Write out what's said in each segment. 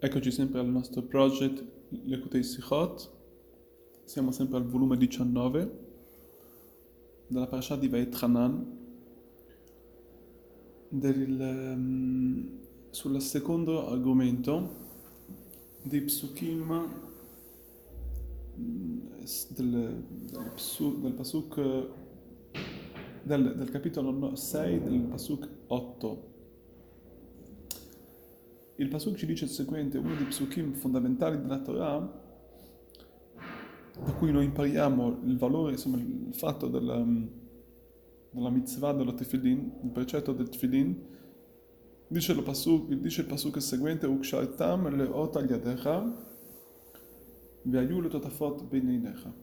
Eccoci sempre al nostro project Lekutei Sichot. Siamo sempre al volume 19 della parasha di Veit Hanan um, sul secondo argomento dei psukim del, del, psu, del pasuk del, del capitolo 6 del pasuk 8 il Pasuk ci dice il seguente, uno dei psukim fondamentali della Torah, da cui noi impariamo il valore, insomma il fatto della, della mitzvah dello tefillin, il precetto del tefillin, dice, lo pasuk, dice il Pasuk il seguente, Ukshaltam le ota yadecha, le totafot beneinecha.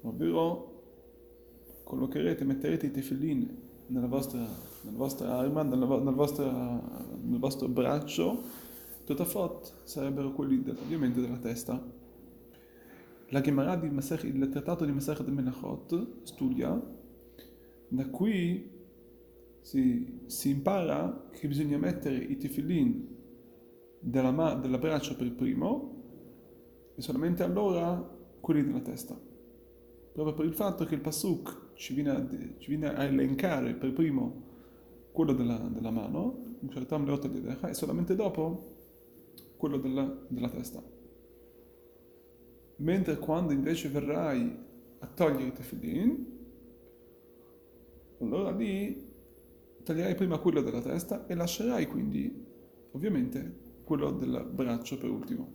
Ovvero, collocherete, metterete i tefillin nella vostra, nella vostra arma, nella, nella vostra, nel vostro braccio, Totafot sarebbero quelli ovviamente della testa. La Gemara di Masech, il trattato di Masech de Menachot studia, da qui si, si, impara che bisogna mettere i tefillin della, della braccia per primo e solamente allora quelli della testa proprio per il fatto che il Pasuk ci viene a, ci viene a elencare per primo quello della, della mano, e solamente dopo quello della, della testa. Mentre quando invece verrai a togliere i tefillin, allora lì taglierai prima quello della testa e lascerai quindi ovviamente quello del braccio per ultimo.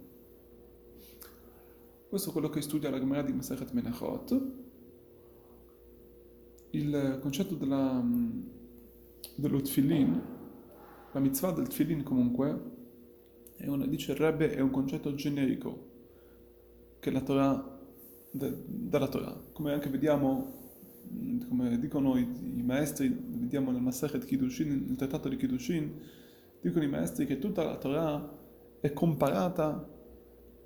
Questo è quello che studia la Gemara di Masechet Menachot. Il concetto della, dello tfilin, la mitzvah del tfilin comunque, è una, dice il Rebbe, è un concetto generico che la Torah, de, dalla Torah. Come anche vediamo, come dicono i, i maestri, vediamo nel Masechet Kiddushin, nel trattato di Kiddushin, dicono i maestri che tutta la Torah è comparata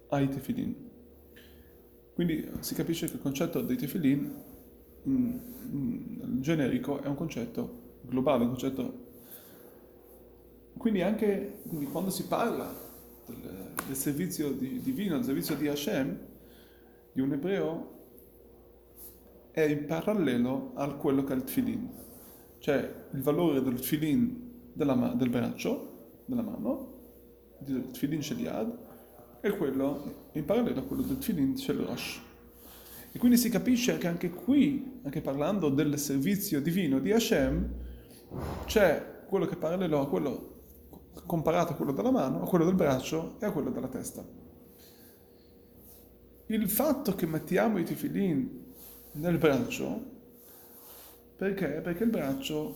ai tefillin. Quindi si capisce che il concetto dei tefillin generico è un concetto globale, un concetto... Quindi anche quindi quando si parla del, del servizio di, divino, del servizio di Hashem, di un ebreo, è in parallelo a quello che è il tefillin. Cioè il valore del tefillin della, del braccio, della mano, del tefillin sheliad, e quello in parallelo a quello del Tfilin Shel Rosh. E quindi si capisce che anche qui, anche parlando del servizio divino di Hashem, c'è quello che è parallelo a quello comparato a quello della mano, a quello del braccio e a quello della testa. Il fatto che mettiamo i tefillin nel braccio, perché? Perché il braccio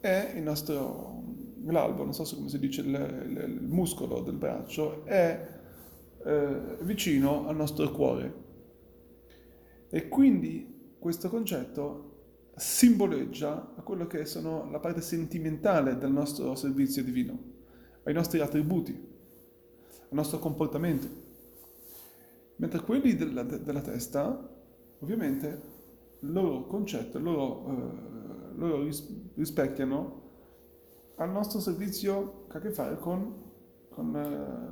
è il nostro l'albo, non so come si dice, il, il, il muscolo del braccio, è eh, vicino al nostro cuore. E quindi questo concetto simboleggia quello che sono la parte sentimentale del nostro servizio divino, ai nostri attributi, al nostro comportamento. Mentre quelli della, della testa, ovviamente, il loro concetto, loro, eh, loro rispecchiano al nostro servizio che ha a che fare con, con, uh,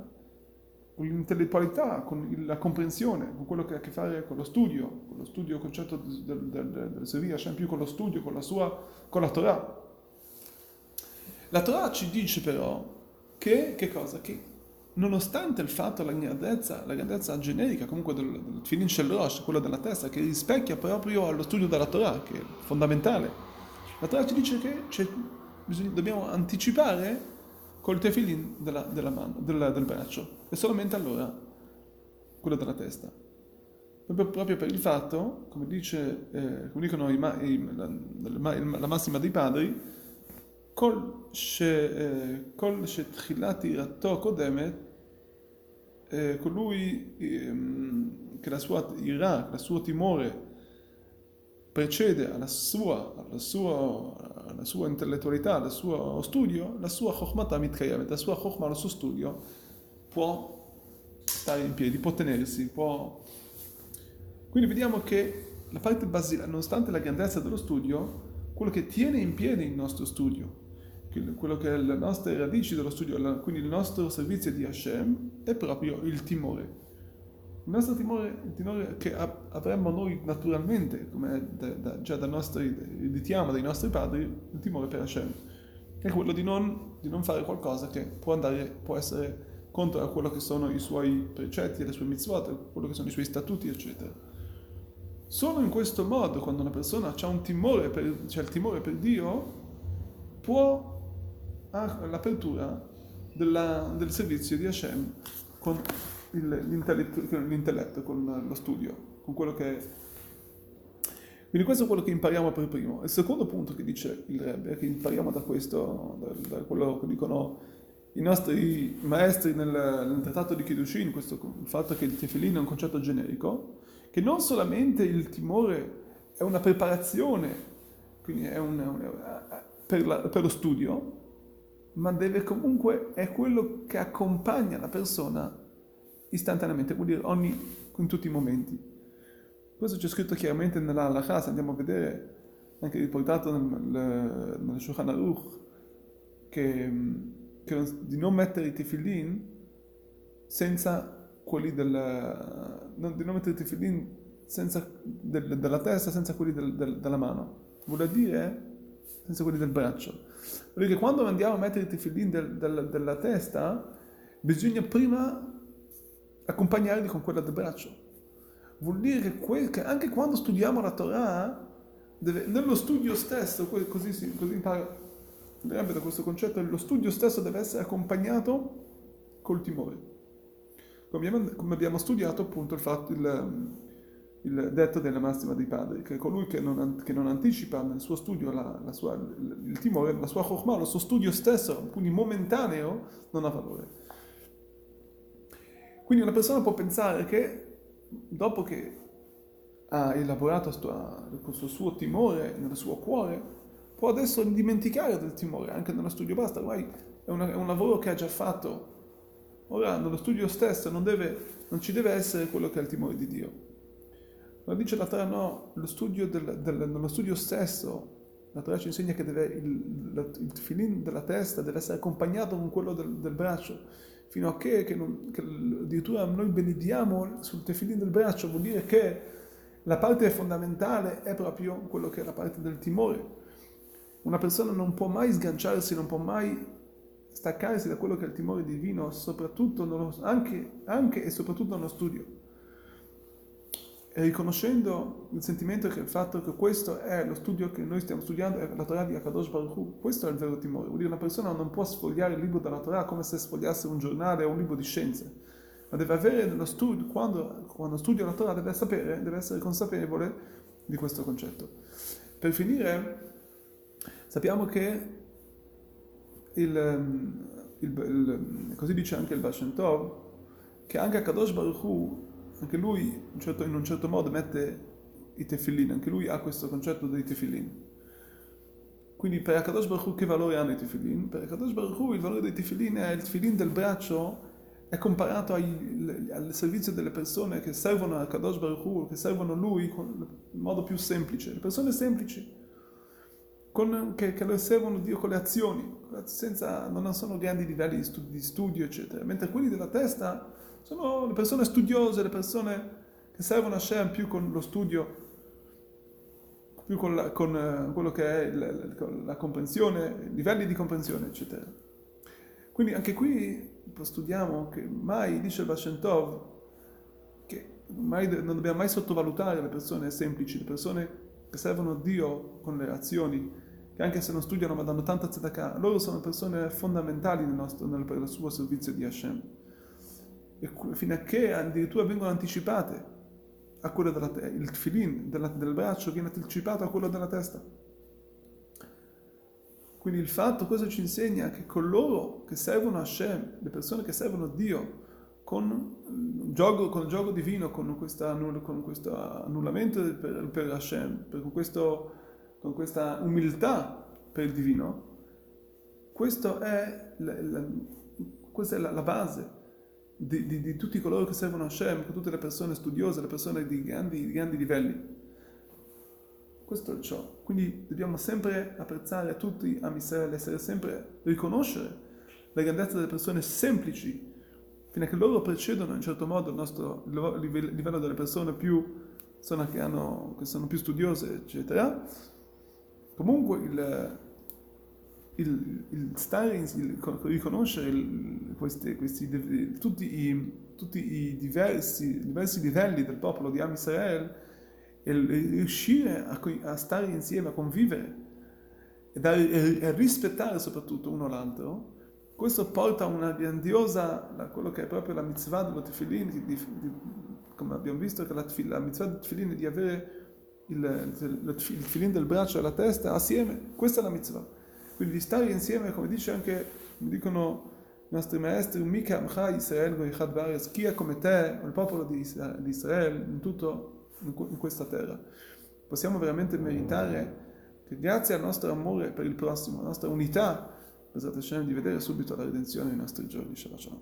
con l'intellettualità, con la comprensione, con quello che ha a che fare con lo studio, con lo studio, concetto del, del, del, servire Hashem più con lo studio, con la sua, con la Torah. La Torah ci dice però che, che cosa? Che nonostante il fatto, la grandezza, la grandezza generica comunque del, del Tfilin Shel Rosh, quello della testa, che rispecchia proprio allo studio della Torah, che è fondamentale, la Torah ci dice che bisogna, dobbiamo anticipare col tefillin della, della mano, della, del braccio e solamente allora quello della testa. Proprio, proprio per il fatto, come, dice, eh, come dicono i, i, la, la, la, massima dei padri, col shetchilati eh, ratto kodemet, eh, colui ehm, che la sua ira, il suo timore precede alla sua, alla sua, alla sua intellettualità, al suo studio, la sua chokhmata mitkayamet, la sua chokhma, il suo studio può stare in piedi, può tenersi, può... Quindi vediamo che la parte basilare, nonostante la grandezza dello studio, quello che tiene in piedi il nostro studio, quello che è le nostre radici dello studio, quindi il nostro servizio di Hashem, è proprio il timore. Il nostro timore, il timore che avremmo noi naturalmente, come da, da, già da nostri, ereditiamo dai nostri padri, il timore per Hashem, è quello di non, di non fare qualcosa che può, andare, può essere contro a quello che sono i suoi precetti, le sue mitzvot, quello che sono i suoi statuti, eccetera. Solo in questo modo, quando una persona ha un timore per, c'è il timore per Dio, può ha l'apertura della, del servizio di Hashem con l'intelletto, l'intelletto, con lo studio, con quello che è. Quindi questo è quello che impariamo per primo. Il secondo punto che dice il Rebbe, che impariamo da questo, da, da quello che dicono i nostri maestri nel, nel trattato di Kiddushin, questo, il fatto che il tefillin è un concetto generico, che non solamente il timore è una preparazione, quindi è un, un, per, la, per lo studio, ma deve comunque, è quello che accompagna la persona istantaneamente, vuol dire ogni, in tutti i momenti. Questo c'è scritto chiaramente nella Halakha, se andiamo a vedere, anche riportato nel, nel Shulchan Aruch, che, che, di non mettere i tefillin senza quelli del, di non mettere i tefillin senza, del, della testa senza quelli del, del, della mano. Vuol dire senza quelli del braccio. Perché quando andiamo a mettere i tefillin del, del, della testa, bisogna prima accompagnarli con quella del braccio. Vuol dire che, che anche quando studiamo la Torah, deve, nello studio stesso, così, così impara da questo concetto, lo studio stesso deve essere accompagnato col timore. Come abbiamo, come abbiamo studiato appunto il fatto, il, il detto della massima dei padri, che colui che non, che non anticipa nel suo studio la, la sua, il timore, la sua chokmah, il suo studio stesso, quindi momentaneo, non ha valore. Quindi una persona può pensare che dopo che ha elaborato questo suo timore nel suo cuore, può adesso dimenticare del timore, anche nello studio basta, guai, è, una, è un lavoro che ha già fatto. Ora, nello studio stesso non, deve, non ci deve essere quello che è il timore di Dio ma dice la Torah no, lo studio del, del, nello studio stesso, la Torah ci insegna che deve, il, il filin della testa deve essere accompagnato con quello del, del braccio, fino a che, che, non, che, addirittura noi benediamo sul tefilin del braccio, vuol dire che la parte fondamentale è proprio quello che è la parte del timore. Una persona non può mai sganciarsi, non può mai staccarsi da quello che è il timore divino, soprattutto nello, anche, anche e soprattutto nello studio e riconoscendo il sentimento che il fatto che questo è lo studio che noi stiamo studiando, è la Torah di Akadosh Baruch Hu, questo è il vero timore. Vuol dire una persona non può sfogliare il libro della Torah come se sfogliasse un giornale o un libro di scienze, ma deve avere nello studio, quando, quando studia la Torah deve sapere, deve essere consapevole di questo concetto. Per finire, sappiamo che il, il, il, così dice anche il Baal Tov, che anche Akadosh Baruch anche lui in, certo, in un certo modo mette i tefillin, anche lui ha questo concetto dei tefillin. Quindi per Akadosh Baruch Hu che valore hanno i tefillin? Per Akadosh Baruch Hu il valore dei tefillin è il tefillin del braccio è comparato ai, al servizio delle persone che servono a Kadosh Baruch Hu, che servono lui in modo più semplice. Le persone semplici, con, che, che le servono Dio con le azioni, senza, non sono grandi livelli di studio, di studio, eccetera. Mentre quelli della testa sono le persone studiose, le persone che servono a Shem più con lo studio, più con, la, con uh, quello che è la, la, la comprensione, livelli di comprensione, eccetera. Quindi anche qui studiamo che mai, dice il Bashentov, che mai, non dobbiamo mai sottovalutare le persone semplici, le persone che servono Dio con le azioni, che anche se non studiano ma danno tanta tzedakah, loro sono persone fondamentali nel nostro, nel, il suo servizio di Hashem fino a che addirittura vengono anticipate a quello della testa, il filin del braccio viene anticipato a quello della testa. Quindi il fatto, cosa ci insegna? Che coloro che servono Hashem, le persone che servono Dio, con il gioco, con il gioco divino, con, questa, con questo annullamento per, per Hashem, per, questo, con, questa umiltà per il divino, è la, la, questa è la, la base di, di, di, tutti coloro che servono a Hashem, tutte le persone studiose, le persone di grandi, di grandi livelli. Questo è ciò. Quindi dobbiamo sempre apprezzare tutti a Israele, essere sempre, riconoscere la grandezza delle persone semplici, fino a che loro precedono in certo modo il nostro il livello delle persone più, insomma, che, hanno, che sono più studiose, eccetera. Comunque il, il, il stare, il, riconoscere il, questi, tutti, i, tutti i diversi, diversi, livelli del popolo di Am Israel e riuscire a, a stare insieme, a convivere e, dare, e, rispettare soprattutto uno l'altro, questo porta a una grandiosa, quello che è proprio la mitzvah dello tefillin, di, di, come abbiamo visto che la, la mitzvah del tefillin è di avere il, il, il tefillin del braccio e la testa assieme, questa è la mitzvah. Quindi di stare insieme, come dice anche, come dicono i nostri maestri, Mika Amcha Israel Goichad Bares, chi è come te, il popolo di Israele, in tutto, in questa terra. Possiamo veramente meritare che grazie al nostro amore per il prossimo, alla nostra unità, di vedere subito la redenzione nei nostri giorni. Shabbat Shalom.